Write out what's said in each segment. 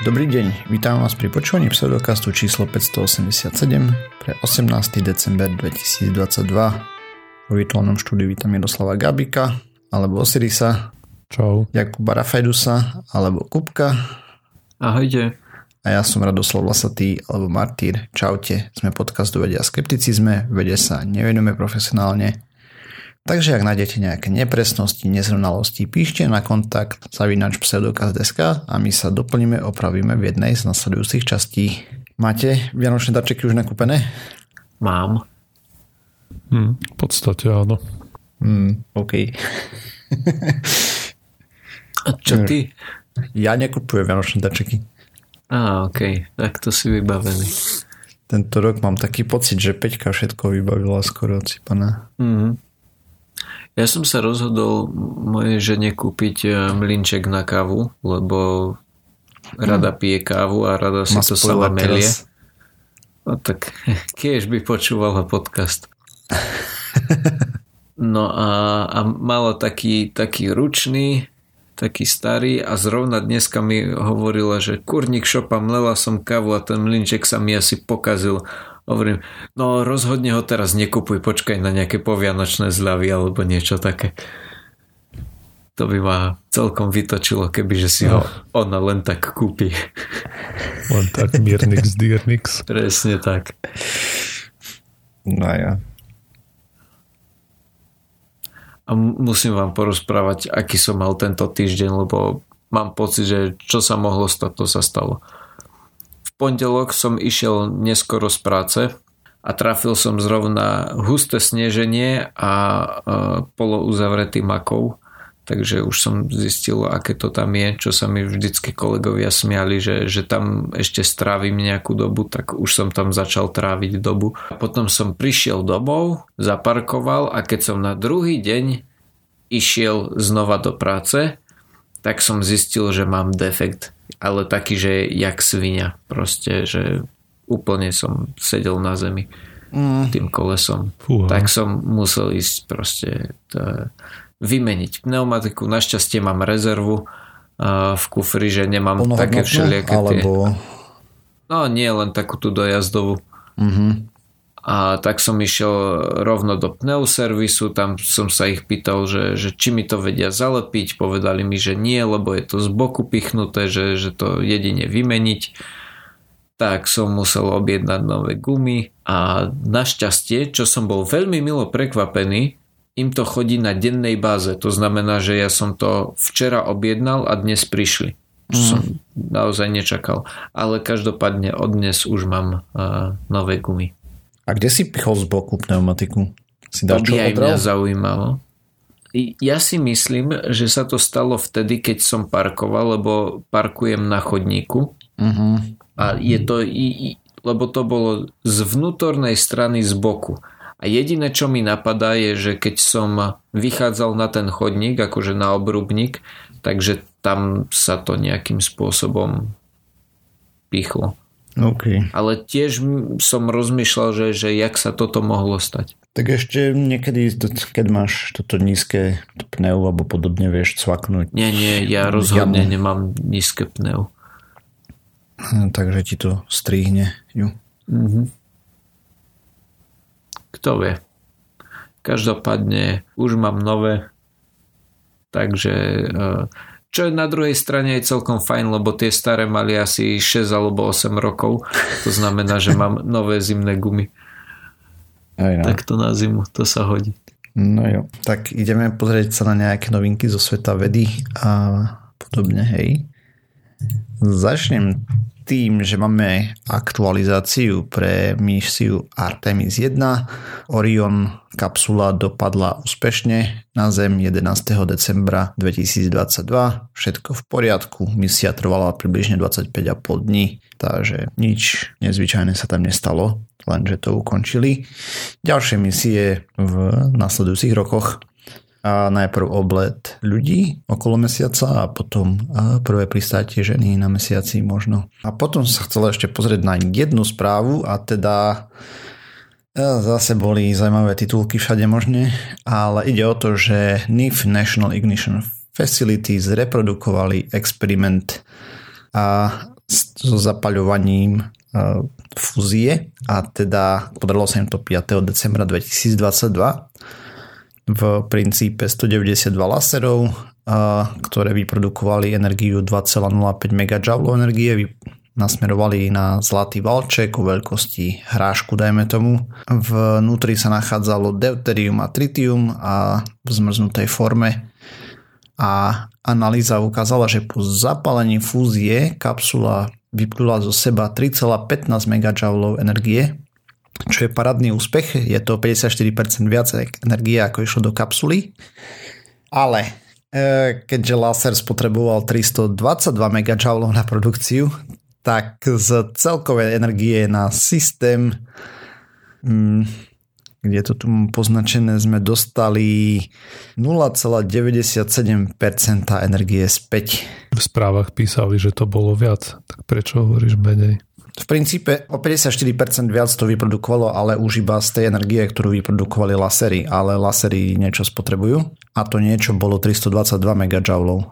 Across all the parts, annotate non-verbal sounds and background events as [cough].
Dobrý deň, vítam vás pri počúvaní pseudokastu číslo 587 pre 18. december 2022. Vo virtuálnom štúdiu vítam Jaroslava Gabika alebo Osirisa, Čau. Jakuba Rafajdusa alebo Kupka Ahojte. a ja som Radoslav Lasatý alebo Martýr. Čaute, sme podcast o vede a skepticizme, vede sa nevenujeme profesionálne, Takže ak nájdete nejaké nepresnosti, nezrovnalosti, píšte na kontakt zavinač pseudokaz.sk a my sa doplníme, opravíme v jednej z nasledujúcich častí. Máte vianočné darčeky už nakúpené? Mám. Hm, v podstate áno. Hmm, OK. A čo ty? Ja nekupujem vianočné darčeky. Á, ok. Tak to si vybavený. Tento rok mám taký pocit, že Peťka všetko vybavila skoro odsypaná. Mhm. Ja som sa rozhodol mojej žene kúpiť eh, mlinček na kávu, lebo rada pije kávu a rada si Má to sama melie. teraz. No tak [laughs] kiež by počúvala podcast. [laughs] No a, a mala taký, taký ručný, taký starý a zrovna dneska mi hovorila, že kurník šopa, mlela som kávu a ten mlinček sa mi asi pokazil. Hovorím, no rozhodne ho teraz nekupuj, počkaj na nejaké povianočné zľavy alebo niečo také. To by ma celkom vytočilo, kebyže si ho ona len tak kúpi. Len tak Mirnix, [laughs] Dyrnix. Presne tak. No ja. A musím vám porozprávať, aký som mal tento týždeň, lebo mám pocit, že čo sa mohlo stať, to sa stalo. Pondelok som išiel neskoro z práce a trafil som zrovna husté sneženie a e, polouzavretý makov, takže už som zistil, aké to tam je, čo sa mi vždycky kolegovia smiali, že, že tam ešte strávim nejakú dobu, tak už som tam začal tráviť dobu. Potom som prišiel domov, zaparkoval a keď som na druhý deň išiel znova do práce, tak som zistil, že mám defekt, ale taký, že jak svinia, proste, že úplne som sedel na zemi Mm, tým kolesom. Fúha. Tak som musel ísť proste to, vymeniť pneumatiku. Našťastie mám rezervu uh, v kufri, že nemám také všelijaké tie... alebo... No nie, len takú tú dojazdovú. Mhm. A tak som išiel rovno do pneuservisu, tam som sa ich pýtal, že, že či mi to vedia zalepiť, povedali mi, že nie, lebo je to z boku pichnuté, že, že to jedine vymeniť. Tak som musel objednať nové gumy a našťastie, čo som bol veľmi milo prekvapený, im to chodí na dennej báze. To znamená, že ja som to včera objednal a dnes prišli. Čo som naozaj nečakal. Ale každopádne od dnes už mám uh, nové gumy. A kde si pichol z boku pneumatiku? Si To dačo by aj mňa zaujímalo. Ja si myslím, že sa to stalo vtedy, keď som parkoval, lebo parkujem na chodníku Mhm. a je to, i, i, lebo to bolo z vnútornej strany z boku. A jediné, čo mi napadá, je, že keď som vychádzal na ten chodník, akože na obrubník, takže tam sa to nejakým spôsobom pichlo. OK. Ale tiež som rozmýšľal, že, že jak sa toto mohlo stať. Tak ešte niekedy, keď máš toto nízke pneu alebo podobne, vieš cvaknúť. Nie, nie, ja rozhodne Jamu. nemám nízke pneu. Hm, Takže ti to strihne ju. Mhm. Kto vie. Každopádne už mám nové, takže eh, čo je na druhej strane je celkom fajn, lebo tie staré mali asi 6 alebo 8 rokov. To znamená, že mám [laughs] nové zimné gumy. Aj no. Tak to na zimu, to sa hodí. no jo. Tak ideme pozrieť sa na nejaké novinky zo sveta vedy a podobne, hej. Začnem tým, že máme aktualizáciu pre misiu Artemis 1. Orion kapsula dopadla úspešne na Zem 11. decembra 2022. Všetko v poriadku. Misia trvala približne 25,5 dní, takže nič nezvyčajné sa tam nestalo, lenže to ukončili. Ďalšie misie v nasledujúcich rokoch a najprv oblet ľudí okolo mesiaca a potom prvé pristátie ženy na mesiaci možno. A potom sa chcel ešte pozrieť na jednu správu a teda e, zase boli zaujímavé titulky všade možne, ale ide o to, že NIF National Ignition Facility zreprodukovali experiment a so zapaľovaním uh, fúzie a teda podarilo sa im to 5. decembra 2022 v princípe 192 laserov, ktoré vyprodukovali energiu 2,05 MJ energie, nasmerovali na zlatý valček o veľkosti hrášku, dajme tomu. Vnútri sa nachádzalo deuterium a tritium a v zmrznutej forme a analýza ukázala, že po zapálení fúzie kapsula vyplula zo seba 3,15 MJ energie, čo je parádny úspech. Je to 54% viac energie, ako išlo do kapsuly. Ale e, keďže laser spotreboval 322 MJ na produkciu, tak z celkovej energie na systém mm, kde to tu poznačené, sme dostali 0,97% energie späť. V správach písali, že to bolo viac, tak prečo hovoríš menej? V princípe o 54% viac to vyprodukovalo, ale už iba z tej energie, ktorú vyprodukovali lasery, ale lasery niečo spotrebujú a to niečo bolo 322 MJ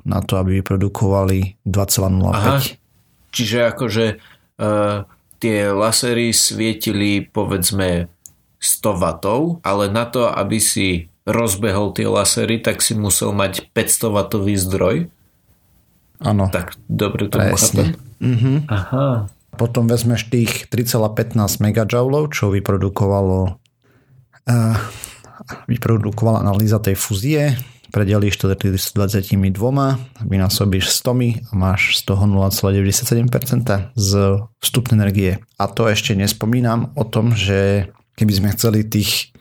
na to, aby vyprodukovali 2,05. Čiže akože uh, tie lasery svietili povedzme 100 W, ale na to, aby si rozbehol tie lasery, tak si musel mať 500 W zdroj. Áno. Tak dobre to chápem. Mm-hmm. Aha. Potom vezmeš tých 3,15 MJ, čo vyprodukovalo uh, vyprodukovala analýza tej fúzie, predelíš to 422, vynásobíš 100 a máš z toho 0,97% z vstupnej energie. A to ešte nespomínam o tom, že keby sme chceli tých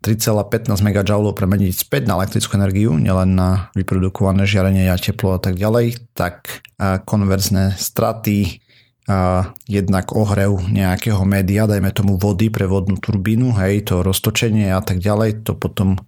3,15 MJ premeniť späť na elektrickú energiu, nielen na vyprodukované žiarenie a teplo a tak ďalej, tak konverzné straty a jednak ohrev nejakého média, dajme tomu vody pre vodnú turbínu, hej, to roztočenie a tak ďalej, to potom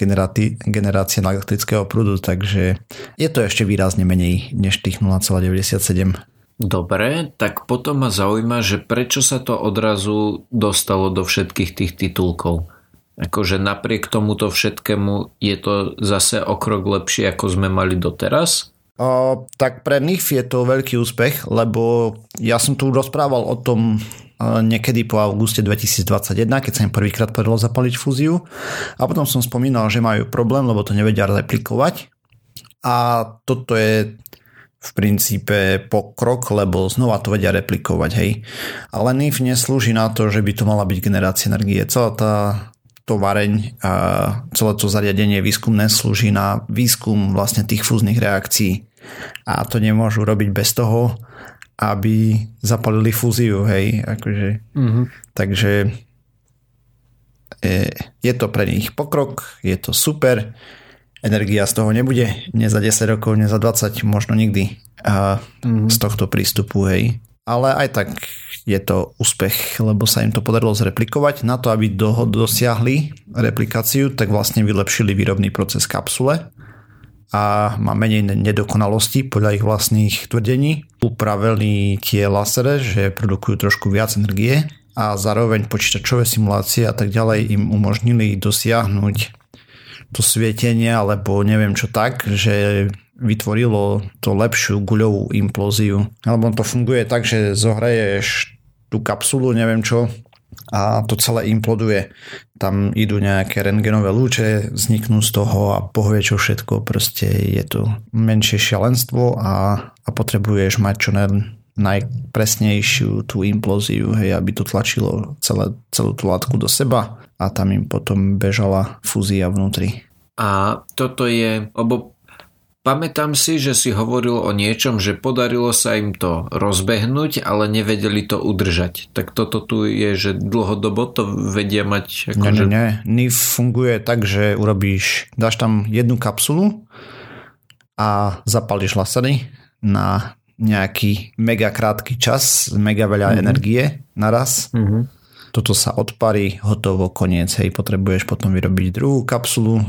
generáti, generácia elektrického prúdu, takže je to ešte výrazne menej než tých 0,97 Dobre, tak potom ma zaujíma, že prečo sa to odrazu dostalo do všetkých tých titulkov. Akože napriek tomuto všetkému je to zase o krok lepšie, ako sme mali doteraz? O, tak pre nich je to veľký úspech, lebo ja som tu rozprával o tom niekedy po auguste 2021, keď sa im prvýkrát podarilo zapaliť fúziu. A potom som spomínal, že majú problém, lebo to nevedia replikovať. A toto je v princípe pokrok, lebo znova to vedia replikovať, hej. Ale NIF neslúži na to, že by to mala byť generácia energie. Celá tá to vareň a celé to zariadenie výskumné slúži na výskum vlastne tých fúznych reakcií. A to nemôžu robiť bez toho, aby zapalili fúziu, hej. Akože, mm-hmm. Takže je, je to pre nich pokrok, je to super energia z toho nebude, nie za 10 rokov, nie za 20, možno nikdy a mm-hmm. z tohto prístupu, hej. Ale aj tak je to úspech, lebo sa im to podarilo zreplikovať. Na to, aby do, dosiahli replikáciu, tak vlastne vylepšili výrobný proces kapsule a má menej nedokonalostí podľa ich vlastných tvrdení. Upravili tie lasere, že produkujú trošku viac energie a zároveň počítačové simulácie a tak ďalej im umožnili dosiahnuť to svietenie alebo neviem čo tak, že vytvorilo to lepšiu guľovú implóziu. Alebo to funguje tak, že zohraješ tú kapsulu, neviem čo, a to celé imploduje. Tam idú nejaké rengenové lúče, vzniknú z toho a pohvie čo všetko. Proste je to menšie šialenstvo a, a potrebuješ mať čo naj, najpresnejšiu tú implóziu, hej, aby to tlačilo celé, celú tú látku do seba a tam im potom bežala fúzia vnútri. A toto je, lebo pamätám si, že si hovoril o niečom, že podarilo sa im to rozbehnúť, ale nevedeli to udržať. Tak toto tu je, že dlhodobo to vedia mať? Ako nie, že... nie, NIF funguje tak, že urobíš, dáš tam jednu kapsulu a zapališ lasery na nejaký mega krátky čas, mega veľa mm-hmm. energie naraz. Mm-hmm toto sa odparí, hotovo, koniec, hej, potrebuješ potom vyrobiť druhú kapsulu,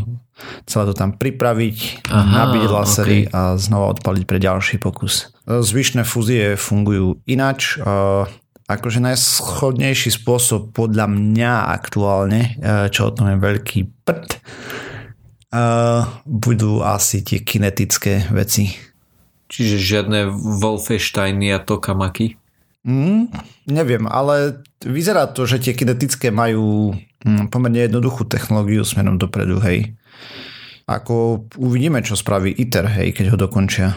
celé to tam pripraviť, Aha, nabiť lasery okay. a znova odpaliť pre ďalší pokus. Zvyšné fúzie fungujú inač, akože najschodnejší spôsob podľa mňa aktuálne, e, čo o tom je veľký prd, budú asi tie kinetické veci. Čiže žiadne Wolfensteiny a Tokamaki? Mm, neviem, ale vyzerá to, že tie kinetické majú mm, pomerne jednoduchú technológiu smerom dopredu, hej. Ako uvidíme, čo spraví ITER, hej, keď ho dokončia.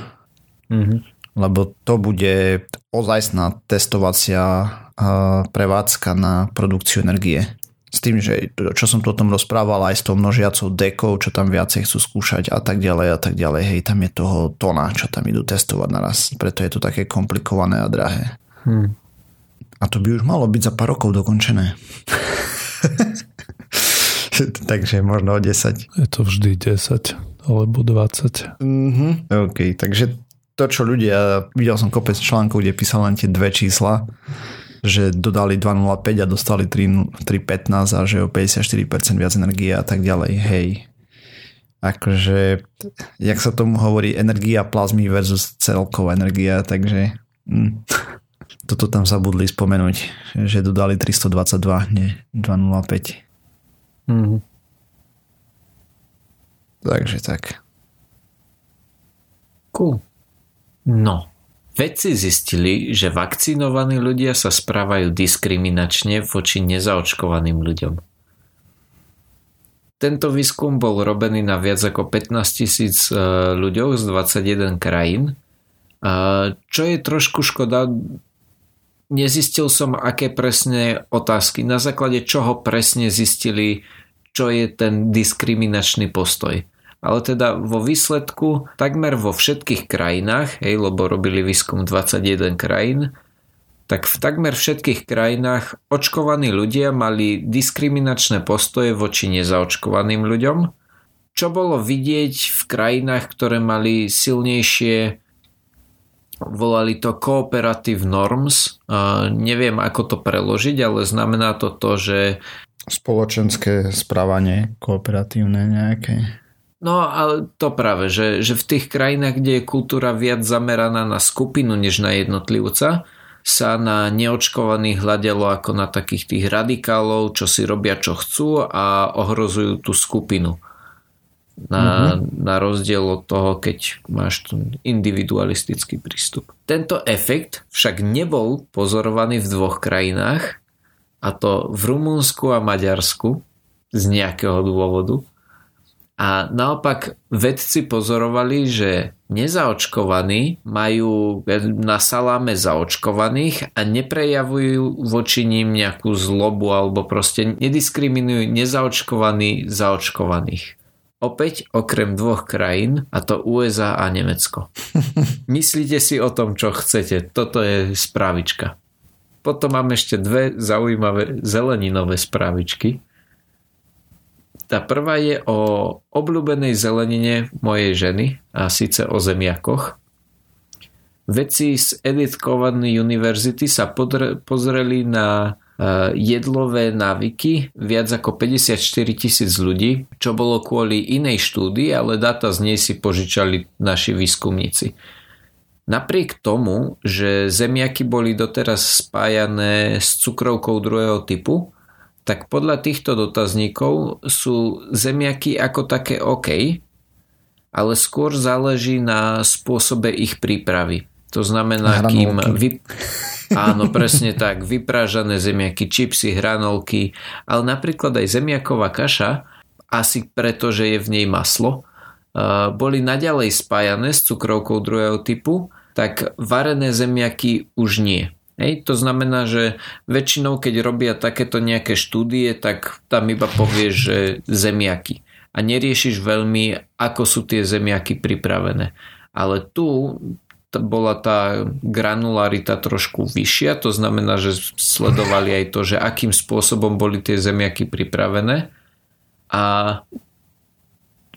Mm-hmm. Lebo to bude ozajstná testovacia prevádzka na produkciu energie. S tým, že čo som tu o tom rozprával aj s tou množiacou dekou, čo tam viacej chcú skúšať a tak ďalej a tak ďalej. Hej, tam je toho tona, čo tam idú testovať naraz. Preto je to také komplikované a drahé. Hmm. A to by už malo byť za pár rokov dokončené. [laughs] [laughs] takže možno o 10. Je to vždy 10 alebo 20. Mm-hmm. OK, takže to, čo ľudia, videl som kopec článkov, kde písal len tie dve čísla, že dodali 2.05 a dostali 3.15 a že o 54% viac energie a tak ďalej. Hej. Akože, jak sa tomu hovorí, energia plazmy versus celková energia, takže... Hm. [laughs] Toto tam zabudli spomenúť, že dodali 322, nie 205. Mm. Takže tak. Cool. No, vedci zistili, že vakcinovaní ľudia sa správajú diskriminačne voči nezaočkovaným ľuďom. Tento výskum bol robený na viac ako 15 tisíc e, ľuďoch z 21 krajín, čo je trošku škoda, nezistil som, aké presne otázky, na základe čoho presne zistili, čo je ten diskriminačný postoj. Ale teda vo výsledku takmer vo všetkých krajinách, hej, lebo robili výskum 21 krajín, tak v takmer všetkých krajinách očkovaní ľudia mali diskriminačné postoje voči nezaočkovaným ľuďom, čo bolo vidieť v krajinách, ktoré mali silnejšie volali to Cooperative Norms. Neviem, ako to preložiť, ale znamená to to, že... Spoločenské správanie kooperatívne nejaké. No ale to práve, že, že v tých krajinách, kde je kultúra viac zameraná na skupinu než na jednotlivca, sa na neočkovaných hľadelo ako na takých tých radikálov, čo si robia čo chcú a ohrozujú tú skupinu na, mm-hmm. na rozdiel od toho, keď máš ten individualistický prístup. Tento efekt však nebol pozorovaný v dvoch krajinách, a to v Rumunsku a Maďarsku z nejakého dôvodu. A naopak vedci pozorovali, že nezaočkovaní majú na saláme zaočkovaných a neprejavujú voči ním nejakú zlobu alebo proste nediskriminujú nezaočkovaní zaočkovaných. Opäť okrem dvoch krajín, a to USA a Nemecko. [laughs] Myslíte si o tom, čo chcete. Toto je správička. Potom mám ešte dve zaujímavé zeleninové správičky. Tá prvá je o obľúbenej zelenine mojej ženy, a síce o zemiakoch. Vedci z Edith Cowan University sa pozreli na jedlové návyky viac ako 54 tisíc ľudí, čo bolo kvôli inej štúdii, ale dáta z nej si požičali naši výskumníci. Napriek tomu, že zemiaky boli doteraz spájané s cukrovkou druhého typu, tak podľa týchto dotazníkov sú zemiaky ako také OK, ale skôr záleží na spôsobe ich prípravy. To znamená, kým vy, Áno, presne tak. Vyprážané zemiaky, čipsy, hranolky, ale napríklad aj zemiaková kaša, asi preto, že je v nej maslo, boli naďalej spájané s cukrovkou druhého typu, tak varené zemiaky už nie. Hej, to znamená, že väčšinou, keď robia takéto nejaké štúdie, tak tam iba povieš, že zemiaky. A neriešiš veľmi, ako sú tie zemiaky pripravené. Ale tu bola tá granularita trošku vyššia, to znamená, že sledovali aj to, že akým spôsobom boli tie zemiaky pripravené a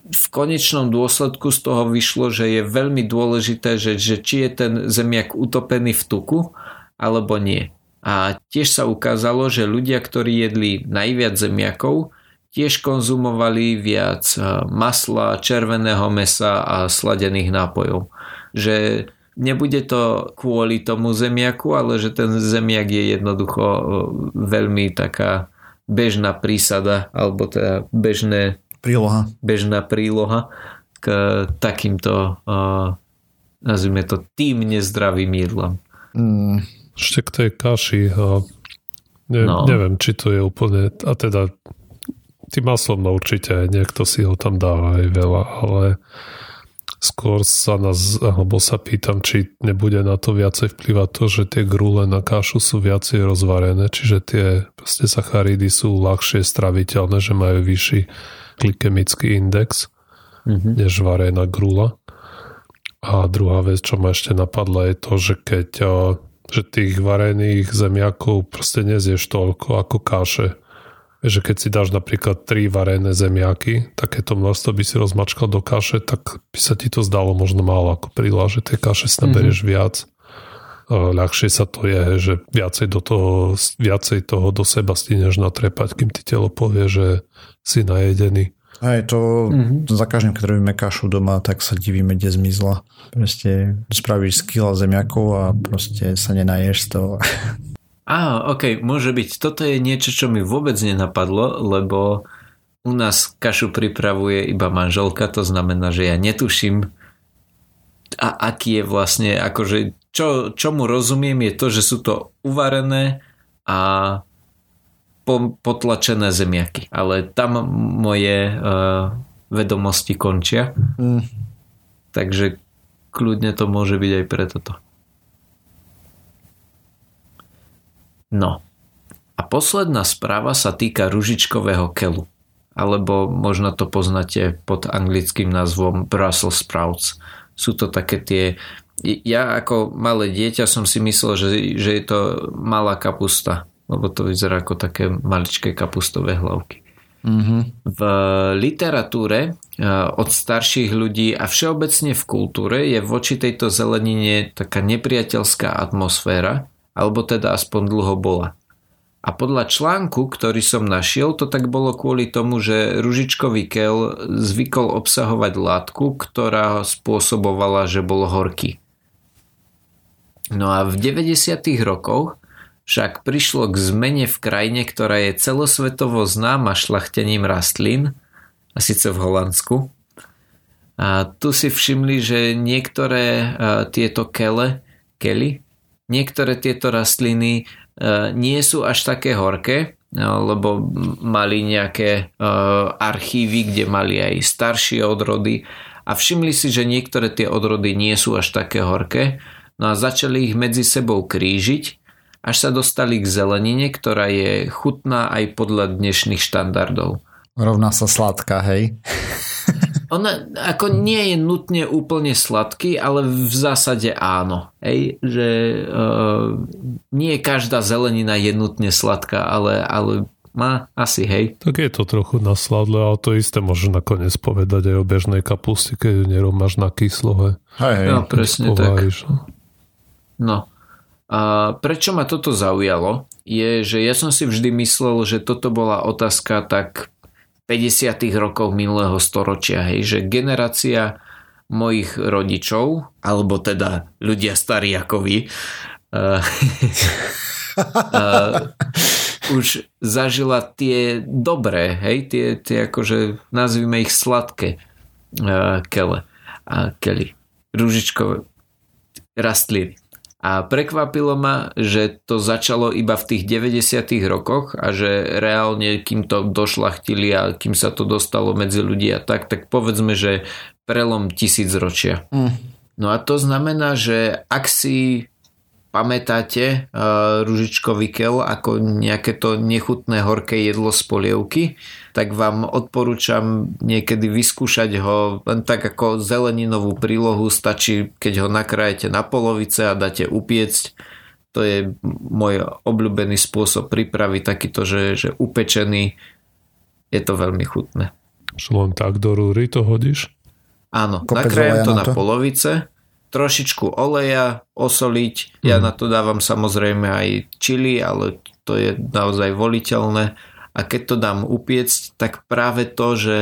v konečnom dôsledku z toho vyšlo, že je veľmi dôležité, že, že či je ten zemiak utopený v tuku alebo nie. A tiež sa ukázalo, že ľudia, ktorí jedli najviac zemiakov, tiež konzumovali viac masla, červeného mesa a sladených nápojov. Že nebude to kvôli tomu zemiaku, ale že ten zemiak je jednoducho veľmi taká bežná prísada alebo teda bežné príloha. bežná príloha k takýmto uh, nazvime to tým nezdravým jedlom. Mm. Ešte k tej kaši a ne, no. neviem, či to je úplne, a teda tým maslom no určite niekto si ho tam dáva aj veľa, ale skôr sa nás, alebo sa pýtam, či nebude na to viacej vplyvať to, že tie grúle na kašu sú viacej rozvarené, čiže tie proste sacharidy sú ľahšie straviteľné, že majú vyšší glykemický index mm-hmm. než varená grúla. A druhá vec, čo ma ešte napadla, je to, že keď že tých varených zemiakov proste nezieš toľko ako kaše že keď si dáš napríklad tri varené zemiaky, takéto množstvo by si rozmačkal do kaše, tak by sa ti to zdalo možno málo ako príla, že tej kaše si naberieš mm-hmm. viac. Ľahšie sa to je, že viacej, do toho, viacej toho do seba stineš natrepať, kým ti telo povie, že si najedený. Aj to mm-hmm. za každým, keď robíme kašu doma, tak sa divíme, kde zmizla. Proste spravíš z kila zemiakov a proste sa nenaješ z toho. Á, ok, môže byť. Toto je niečo, čo mi vôbec nenapadlo, lebo u nás kašu pripravuje iba manželka, to znamená, že ja netuším, a aký je vlastne, akože čo, čomu rozumiem je to, že sú to uvarené a po, potlačené zemiaky. Ale tam moje uh, vedomosti končia. Mm. Takže kľudne to môže byť aj pre toto. No. A posledná správa sa týka ružičkového kelu. Alebo možno to poznáte pod anglickým názvom Brussels sprouts. Sú to také tie... Ja ako malé dieťa som si myslel, že, že je to malá kapusta. Lebo to vyzerá ako také maličké kapustové hlavky. Mm-hmm. V literatúre e, od starších ľudí a všeobecne v kultúre je voči tejto zelenine taká nepriateľská atmosféra, alebo teda aspoň dlho bola. A podľa článku, ktorý som našiel, to tak bolo kvôli tomu, že ružičkový kel zvykol obsahovať látku, ktorá spôsobovala, že bol horký. No a v 90. rokoch však prišlo k zmene v krajine, ktorá je celosvetovo známa šlachtením rastlín, a síce v Holandsku. A tu si všimli, že niektoré tieto kele, kely, niektoré tieto rastliny e, nie sú až také horké, e, lebo mali nejaké e, archívy, kde mali aj staršie odrody a všimli si, že niektoré tie odrody nie sú až také horké, no a začali ich medzi sebou krížiť, až sa dostali k zelenine, ktorá je chutná aj podľa dnešných štandardov. Rovná sa sladká, hej? [laughs] Ona ako nie je nutne úplne sladký, ale v zásade áno. Hej? Že uh, nie každá zelenina je nutne sladká, ale, ale má asi, hej. Tak je to trochu nasladlé, ale to isté môžeš nakoniec povedať aj o bežnej kapusti, keď ju neromáš na kyslo. Hej, hej. No, presne Pováriš, tak. No. no. A prečo ma toto zaujalo, je, že ja som si vždy myslel, že toto bola otázka tak 50. rokov minulého storočia, hej, že generácia mojich rodičov, alebo teda ľudia starí ako vy, uh, uh, [laughs] už zažila tie dobré, hej, tie, tie akože nazvime ich sladké uh, kele a kely, rúžičkové rastliny. A prekvapilo ma, že to začalo iba v tých 90. rokoch a že reálne, kým to došlachtili a kým sa to dostalo medzi ľudí a tak, tak povedzme, že prelom tisícročia. Mm. No a to znamená, že ak si pamätáte uh, ružičkový kel ako nejaké to nechutné horké jedlo z polievky, tak vám odporúčam niekedy vyskúšať ho len tak ako zeleninovú prílohu, stačí keď ho nakrájete na polovice a dáte upiecť. To je môj obľúbený spôsob prípravy, takýto, že, že upečený. Je to veľmi chutné. Že len tak do rúry to hodíš? Áno, nakrájem to na, to? na polovice trošičku oleja, osoliť. Ja mm. na to dávam samozrejme aj čili, ale to je naozaj voliteľné. A keď to dám upiecť, tak práve to, že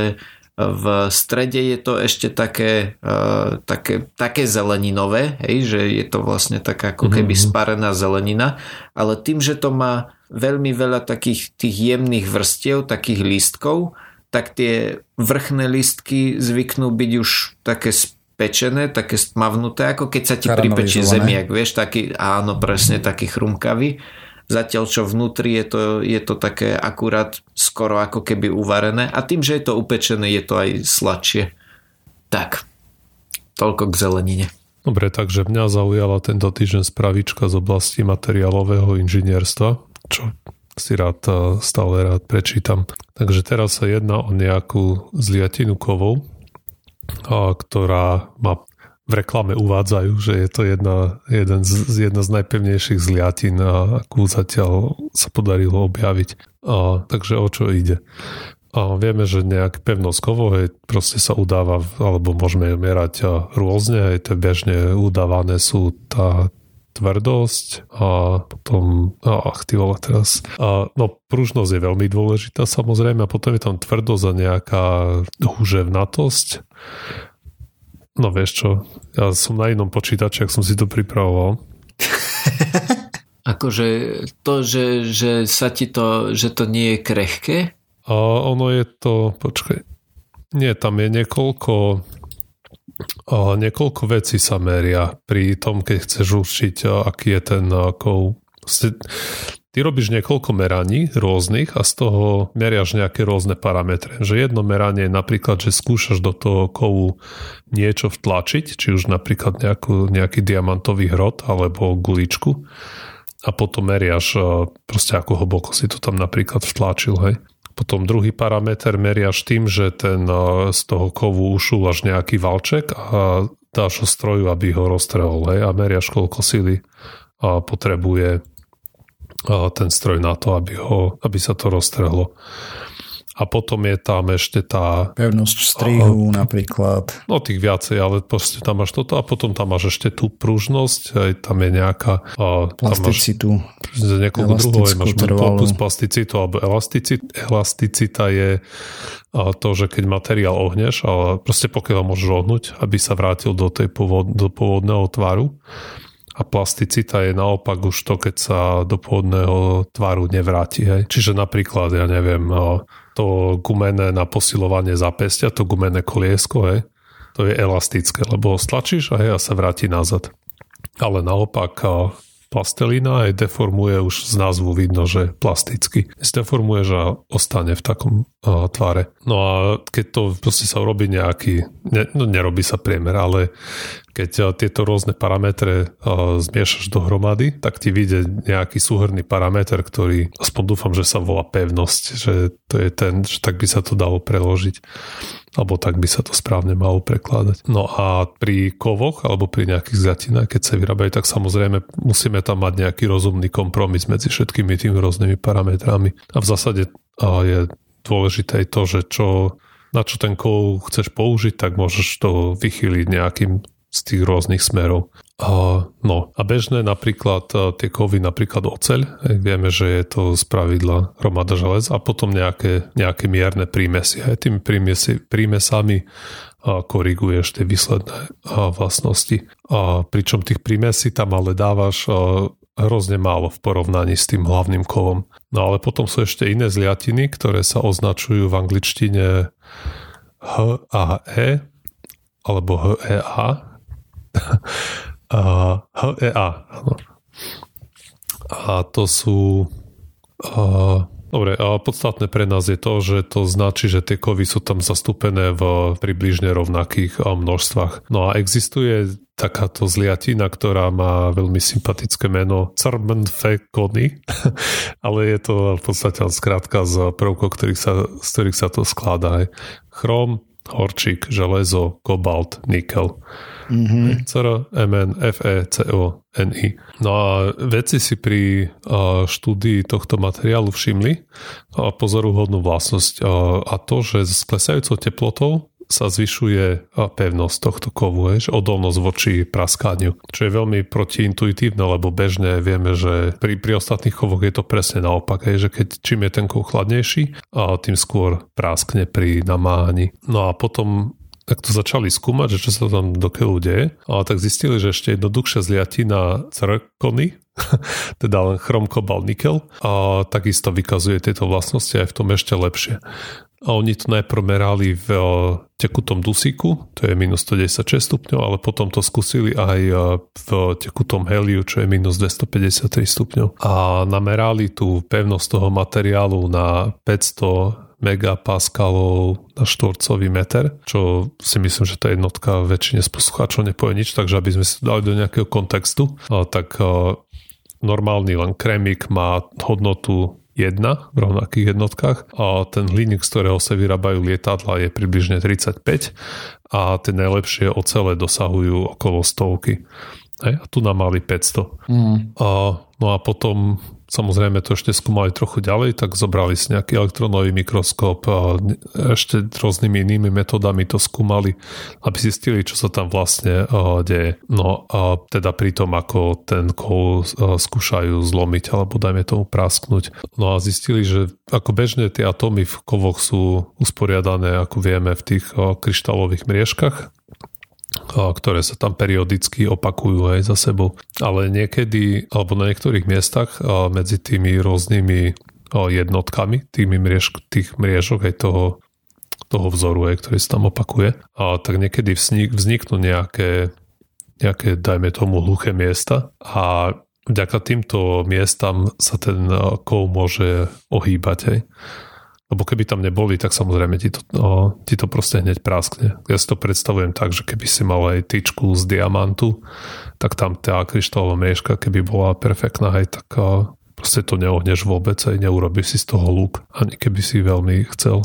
v strede je to ešte také, uh, také, také zeleninové, hej, že je to vlastne taká ako keby mm-hmm. sparená zelenina, ale tým, že to má veľmi veľa takých tých jemných vrstiev, takých lístkov, tak tie vrchné lístky zvyknú byť už také pečené, také stmavnuté, ako keď sa ti pripečie zemiak, vieš, taký, áno, presne taký chrumkavý. Zatiaľ, čo vnútri je to, je to také akurát skoro ako keby uvarené a tým, že je to upečené, je to aj sladšie. Tak, toľko k zelenine. Dobre, takže mňa zaujala tento týždeň spravička z oblasti materiálového inžinierstva, čo si rád, e, stále rád prečítam. Takže teraz sa jedná o nejakú zliatinu kovov, ktorá má v reklame uvádzajú, že je to jedna, jeden z, jedna z najpevnejších zliatín, akú zatiaľ sa podarilo objaviť. A, takže o čo ide? A vieme, že nejak pevnosť kovov proste sa udáva, alebo môžeme ju merať rôzne, aj to bežne udávané sú tá tvrdosť a potom, ach ty vole teraz, a, no pružnosť je veľmi dôležitá samozrejme a potom je tam tvrdosť a nejaká húževnatosť. No vieš čo, ja som na inom počítači, ak som si to pripravoval. [laughs] akože to, že, že sa ti to, že to nie je krehké? A ono je to, počkaj, nie, tam je niekoľko a niekoľko vecí sa meria pri tom, keď chceš určiť, aký je ten kov. Ty robíš niekoľko meraní rôznych a z toho meriaš nejaké rôzne parametre. Že jedno meranie je napríklad, že skúšaš do toho kovu niečo vtlačiť, či už napríklad nejakú, nejaký diamantový hrot alebo guličku a potom meriaš proste ako hlboko si to tam napríklad vtlačil, hej. Potom druhý parameter meriaš tým, že ten z toho kovu ušúvaš nejaký valček a dáš ho stroju, aby ho roztrhol. Hej, a meriaš, koľko sily potrebuje ten stroj na to, aby, ho, aby sa to roztrhlo a potom je tam ešte tá... Pevnosť strihu uh, napríklad. No tých viacej, ale proste tam máš toto a potom tam máš ešte tú pružnosť, aj tam je nejaká... Uh, plasticitu. Tam máš niekoľko druhov, máš plus plasticitu alebo elasticit, elasticita je uh, to, že keď materiál ohneš, ale proste pokiaľ môžeš ohnúť, aby sa vrátil do tej pôvod, do pôvodného tvaru a plasticita je naopak už to, keď sa do pôvodného tvaru nevráti. Hej. Čiže napríklad, ja neviem, to gumené na posilovanie zapestia, to gumené koliesko, hej, to je elastické, lebo stlačíš a hej, a sa vráti nazad. Ale naopak plastelina aj deformuje už z názvu vidno, že plasticky. Zdeformuje, že ostane v takom uh, tvare. No a keď to proste sa urobí nejaký, ne, no nerobí sa priemer, ale keď uh, tieto rôzne parametre uh, zmiešaš dohromady, tak ti vyjde nejaký súhrný parameter, ktorý aspoň dúfam, že sa volá pevnosť, že to je ten, že tak by sa to dalo preložiť alebo tak by sa to správne malo prekladať. No a pri kovoch alebo pri nejakých zjatinách, keď sa vyrábajú, tak samozrejme musíme tam mať nejaký rozumný kompromis medzi všetkými tými rôznymi parametrami. A v zásade je dôležité to, že čo, na čo ten kov chceš použiť, tak môžeš to vychýliť nejakým z tých rôznych smerov. No a bežné napríklad tie kovy, napríklad oceľ, vieme, že je to z pravidla hromada želez a potom nejaké, nejaké mierne prímesy. Aj tými prímesi, prímesami koriguješ tie výsledné vlastnosti. Uh, pričom tých prímesí tam ale dávaš hrozne málo v porovnaní s tým hlavným kovom. No ale potom sú ešte iné zliatiny, ktoré sa označujú v angličtine H a E alebo H E A HEA. Áno. A to sú... Uh, Dobre, a podstatné pre nás je to, že to značí, že tie kovy sú tam zastúpené v približne rovnakých množstvách. No a existuje takáto zliatina, ktorá má veľmi sympatické meno Carbonfekony, [laughs] ale je to v podstate skrátka z prvkov, ktorých sa, z ktorých sa to skladá. Chrom, horčík, železo, kobalt, nikel. Mm-hmm. CR, MN, FE, CO, NI. No a vedci si pri štúdii tohto materiálu všimli pozoruhodnú vlastnosť a to, že s klesajúcou teplotou sa zvyšuje pevnosť tohto kovu, že odolnosť voči praskaniu, čo je veľmi protiintuitívne, lebo bežne vieme, že pri, pri ostatných kovoch je to presne naopak, že keď čím je ten kov chladnejší, tým skôr praskne pri namáhaní. No a potom tak to začali skúmať, že čo sa tam do keľu deje, ale tak zistili, že ešte jednoduchšia zliatina zrkony, [laughs] teda len chrom, kobal, nikel, a takisto vykazuje tieto vlastnosti aj v tom ešte lepšie. A oni to najprv merali v eh, tekutom dusíku, to je minus 116 stupňov, ale potom to skúsili aj eh, v tekutom heliu, čo je minus 253 stupňov. A namerali tú pevnosť toho materiálu na 500 megapaskalov na štvorcový meter, čo si myslím, že tá jednotka väčšine z poslucháčov nepovie nič, takže aby sme si dali do nejakého kontextu, tak normálny len kremik má hodnotu 1 v rovnakých jednotkách a ten hliník, z ktorého sa vyrábajú lietadla je približne 35 a tie najlepšie ocele dosahujú okolo stovky. Hej, a tu nám mali 500. Mm. A, no a potom Samozrejme to ešte skúmali trochu ďalej, tak zobrali si nejaký elektronový mikroskop a ešte rôznymi inými metodami to skúmali, aby zistili, čo sa tam vlastne deje. No a teda pri tom, ako ten kol skúšajú zlomiť alebo dajme tomu prasknúť. No a zistili, že ako bežne tie atómy v kovoch sú usporiadané, ako vieme, v tých kryštálových mriežkach, ktoré sa tam periodicky opakujú aj za sebou. Ale niekedy, alebo na niektorých miestach medzi tými rôznymi jednotkami, tými mriež, tých mriežok aj toho, toho vzoru, aj, ktorý sa tam opakuje, a tak niekedy vznik, vzniknú nejaké, nejaké, dajme tomu, hluché miesta a vďaka týmto miestam sa ten kov môže ohýbať. Aj. Lebo keby tam neboli, tak samozrejme ti to, no, ti to proste hneď práskne. Ja si to predstavujem tak, že keby si mal aj tyčku z diamantu, tak tam tá kryštálová miežka, keby bola perfektná, aj tak proste to neohneš vôbec, aj neurobiš si z toho lúk, ani keby si veľmi chcel.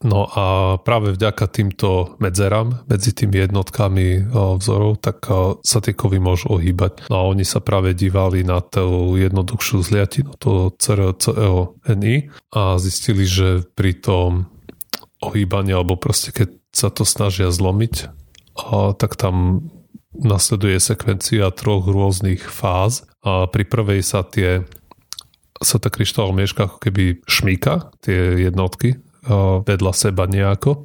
No a práve vďaka týmto medzerám medzi tými jednotkami vzorov, tak sa tie kovy môžu ohýbať. No a oni sa práve dívali na tú jednoduchšiu zliatinu, to CRCEONI a zistili, že pri tom ohýbaní, alebo proste keď sa to snažia zlomiť, tak tam nasleduje sekvencia troch rôznych fáz a pri prvej sa tie sa tá kryštálová mieška ako keby šmíka, tie jednotky vedľa seba nejako,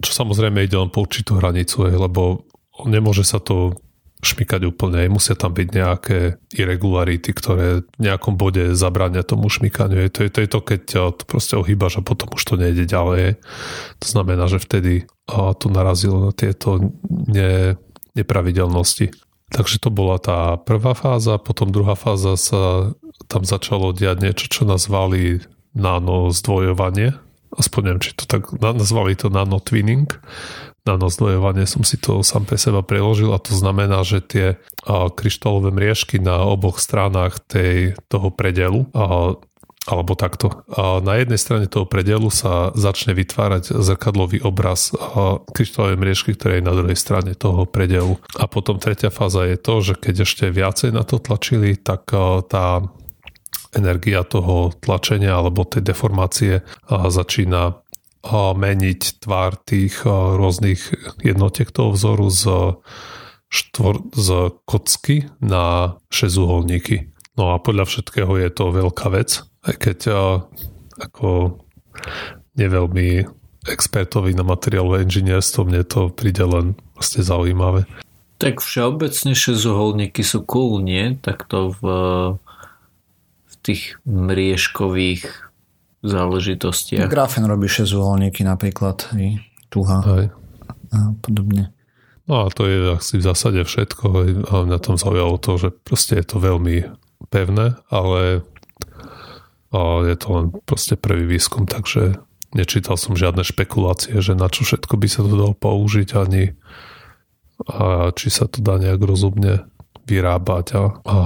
čo samozrejme ide len po určitú hranicu, lebo nemôže sa to šmykať úplne, musia tam byť nejaké irregularity, ktoré v nejakom bode zabrania tomu šmykaniu. To je, to je to, keď to proste ohýbaš a potom už to nejde ďalej. To znamená, že vtedy to narazilo na tieto ne, nepravidelnosti. Takže to bola tá prvá fáza, potom druhá fáza sa tam začalo diať niečo, čo nazvali nano zdvojovanie, aspoň neviem, či to tak nazvali to nano twinning, nano zdvojovanie som si to sám pre seba preložil a to znamená, že tie kryštálové mriežky na oboch stranách tej, toho predelu alebo takto. A na jednej strane toho predelu sa začne vytvárať zrkadlový obraz kryštálovej mriežky, ktoré je na druhej strane toho predelu. A potom tretia fáza je to, že keď ešte viacej na to tlačili, tak tá energia toho tlačenia alebo tej deformácie začína meniť tvár tých rôznych jednotiek toho vzoru z, štvor, z kocky na šesťuholníky. No a podľa všetkého je to veľká vec, aj keď ako neveľmi expertovi na materiálové inžinierstvo, mne to príde len proste zaujímavé. Tak všeobecne šesťuholníky sú cool, nie? to v tých mriežkových záležitostiach. Grafen robí 6 uholníky napríklad, i tuha Aj. a podobne. No a to je asi v zásade všetko. A na tom zaujalo to, že proste je to veľmi pevné, ale je to len proste prvý výskum, takže nečítal som žiadne špekulácie, že na čo všetko by sa to dalo použiť ani a či sa to dá nejak rozumne vyrábať a, a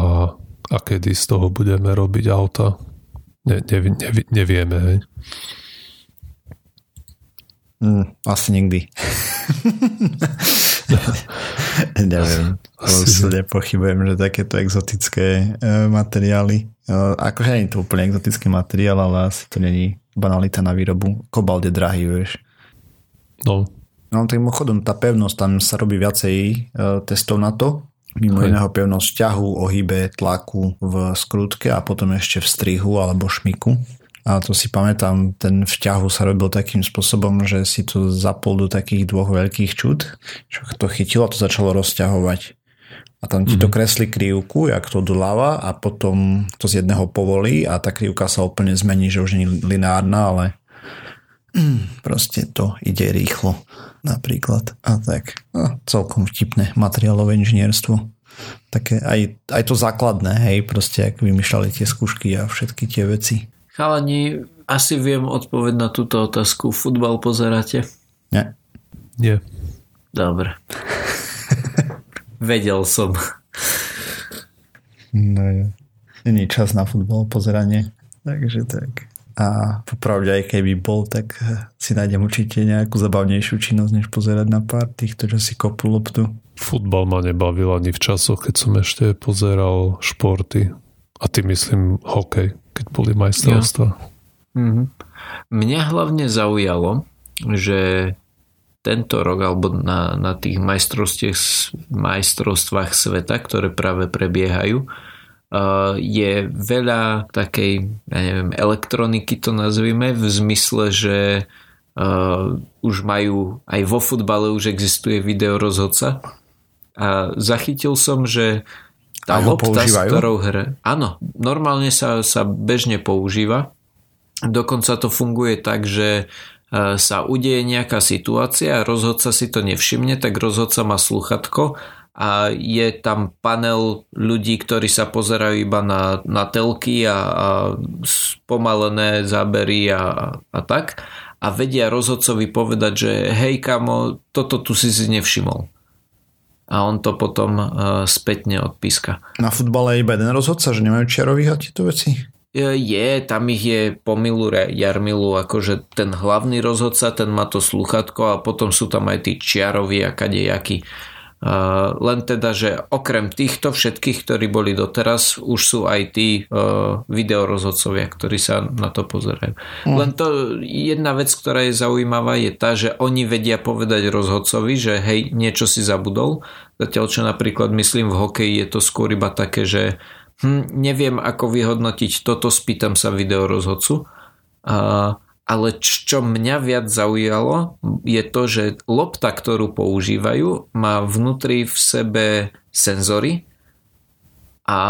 a kedy z toho budeme robiť auta, ne, ne, ne, nevieme. Hej. Mm, asi nikdy. [laughs] Neviem. Asi nepochybujem, že takéto exotické uh, materiály. Uh, akože nie je to úplne exotický materiál, ale asi to není banalita na výrobu. Kobalt je drahý, vieš. No. No tým chodom, tá pevnosť, tam sa robí viacej uh, testov na to, Mimo iného pevnosť ťahu, ohybe, tlaku v skrutke a potom ešte v strihu alebo šmiku. A to si pamätám, ten vťahu sa robil takým spôsobom, že si to zapol do takých dvoch veľkých čud, čo to chytilo a to začalo rozťahovať. A tam ti to mhm. kresli krivku, jak to doľava a potom to z jedného povolí a tá krivka sa úplne zmení, že už nie je lineárna, ale [clears throat] proste to ide rýchlo napríklad. A tak no, celkom vtipné materiálové inžinierstvo. Také aj, aj to základné, hej, proste ak vymýšľali tie skúšky a všetky tie veci. Chalani, asi viem odpoveď na túto otázku. Futbal pozeráte? Nie. Nie. Dobre. Vedel som. No, není čas na futbal pozeranie. Takže tak. A popravde aj keby bol, tak si nájdem určite nejakú zabavnejšiu činnosť, než pozerať na pár týchto, čo si kopú loptu. Futbal ma nebavil ani v časoch, keď som ešte pozeral športy. A ty myslím hokej keď boli majstrovstva. Ja. Mm-hmm. Mňa hlavne zaujalo, že tento rok alebo na, na tých majstrovstvách sveta, ktoré práve prebiehajú, uh, je veľa takej, ja neviem, elektroniky to nazvime, v zmysle, že uh, už majú, aj vo futbale už existuje video rozhodca a zachytil som, že tá lopta, s ktorou hre... Áno, normálne sa, sa bežne používa. Dokonca to funguje tak, že e, sa udeje nejaká situácia a rozhodca si to nevšimne, tak rozhodca má sluchatko a je tam panel ľudí, ktorí sa pozerajú iba na, na telky a, a spomalené zábery a, a tak a vedia rozhodcovi povedať, že hej kamo, toto tu si si nevšimol a on to potom uh, spätne odpíska. Na futbale je iba jeden rozhodca, že nemajú čiarových a tieto veci? Je, tam ich je pomilu Jarmilu, akože ten hlavný rozhodca, ten má to sluchatko a potom sú tam aj tí čiaroví a kadejakí. Len teda, že okrem týchto všetkých, ktorí boli doteraz, už sú aj tí uh, videorozhodcovia, ktorí sa na to pozerajú. Mm. Len to jedna vec, ktorá je zaujímavá, je tá, že oni vedia povedať rozhodcovi, že hej, niečo si zabudol. Zatiaľ, čo napríklad myslím v hokeji je to skôr iba také, že hm, neviem ako vyhodnotiť toto, spýtam sa videorozhodcu. Uh, ale čo mňa viac zaujalo je to, že lopta, ktorú používajú, má vnútri v sebe senzory a,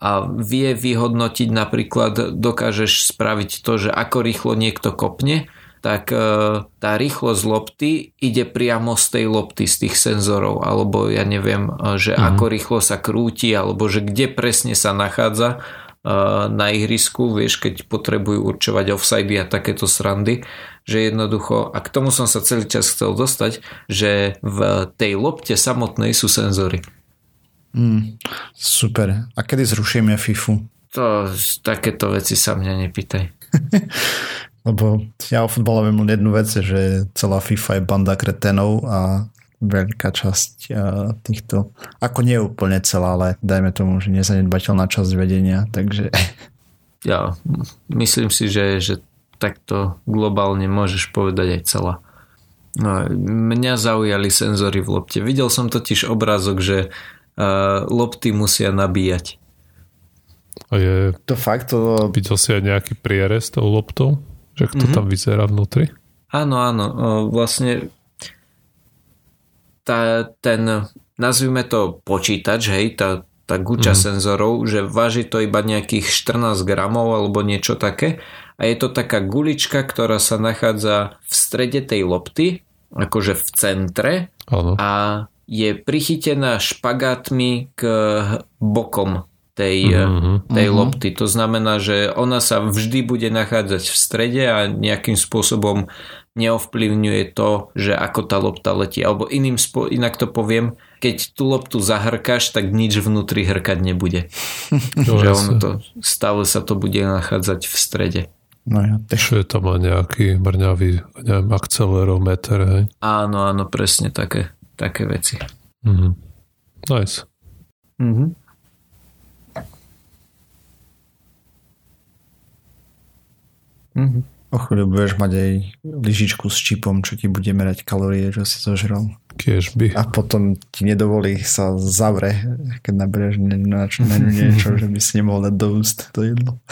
a vie vyhodnotiť napríklad, dokážeš spraviť to, že ako rýchlo niekto kopne, tak e, tá rýchlosť lopty ide priamo z tej lopty, z tých senzorov, alebo ja neviem, e, že mm-hmm. ako rýchlo sa krúti, alebo že kde presne sa nachádza na ihrisku, vieš, keď potrebujú určovať offside a takéto srandy, že jednoducho, a k tomu som sa celý čas chcel dostať, že v tej lopte samotnej sú senzory. Mm, super. A kedy zrušíme FIFU? To, takéto veci sa mňa nepýtaj. [laughs] Lebo ja o futbale viem jednu vec, že celá FIFA je banda kretenov a veľká časť týchto, ako nie úplne celá, ale dajme tomu, že nezanedbateľná časť vedenia, takže... [laughs] Ja, myslím si, že, že takto globálne môžeš povedať aj celá. No, mňa zaujali senzory v lopte. Videl som totiž obrázok, že uh, lopty musia nabíjať. A je... To fakt? To... Videl si aj nejaký prierez tou loptou? Že to mm-hmm. tam vyzerá vnútri? Áno, áno. Vlastne tá, ten, nazvime to počítač, hej, tá, tá guča mm. senzorov, že váži to iba nejakých 14 gramov alebo niečo také a je to taká gulička, ktorá sa nachádza v strede tej lopty, akože v centre ano. a je prichytená špagátmi k bokom tej, mm-hmm. tej mm-hmm. lopty. To znamená, že ona sa vždy bude nachádzať v strede a nejakým spôsobom neovplyvňuje to, že ako tá lopta letí. Alebo iným spo- inak to poviem, keď tú loptu zahrkáš, tak nič vnútri hrkať nebude. [laughs] že ono to, stále sa to bude nachádzať v strede. No ja Čo je tam aj nejaký mrňavý neviem, akcelerometer, hej? Áno, áno, presne také, také veci. Mm-hmm. Nice. Mm-hmm. Mm-hmm. O chvíľu budeš mať aj lyžičku s čipom, čo ti bude merať kalórie, čo si zožral. by. A potom ti nedovolí sa zavre, keď naberieš na, na niečo, že by si nemohol dať do úst to jedlo.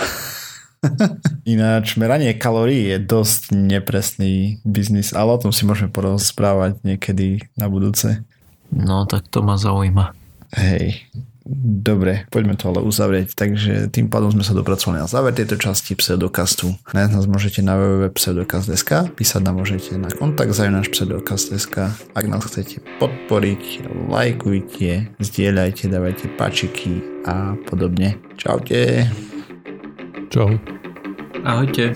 [laughs] Ináč, meranie kalórií je dosť nepresný biznis, ale o tom si môžeme porozprávať niekedy na budúce. No, tak to ma zaujíma. Hej, Dobre, poďme to ale uzavrieť. Takže tým pádom sme sa dopracovali na záver tejto časti pseudokastu. Nájsť nás môžete na www.pseudokast.sk, písať nám môžete na kontakt náš pseudokast.sk. Ak nás chcete podporiť, lajkujte, zdieľajte, dávajte pačiky a podobne. Čaute. Čau. Ahojte.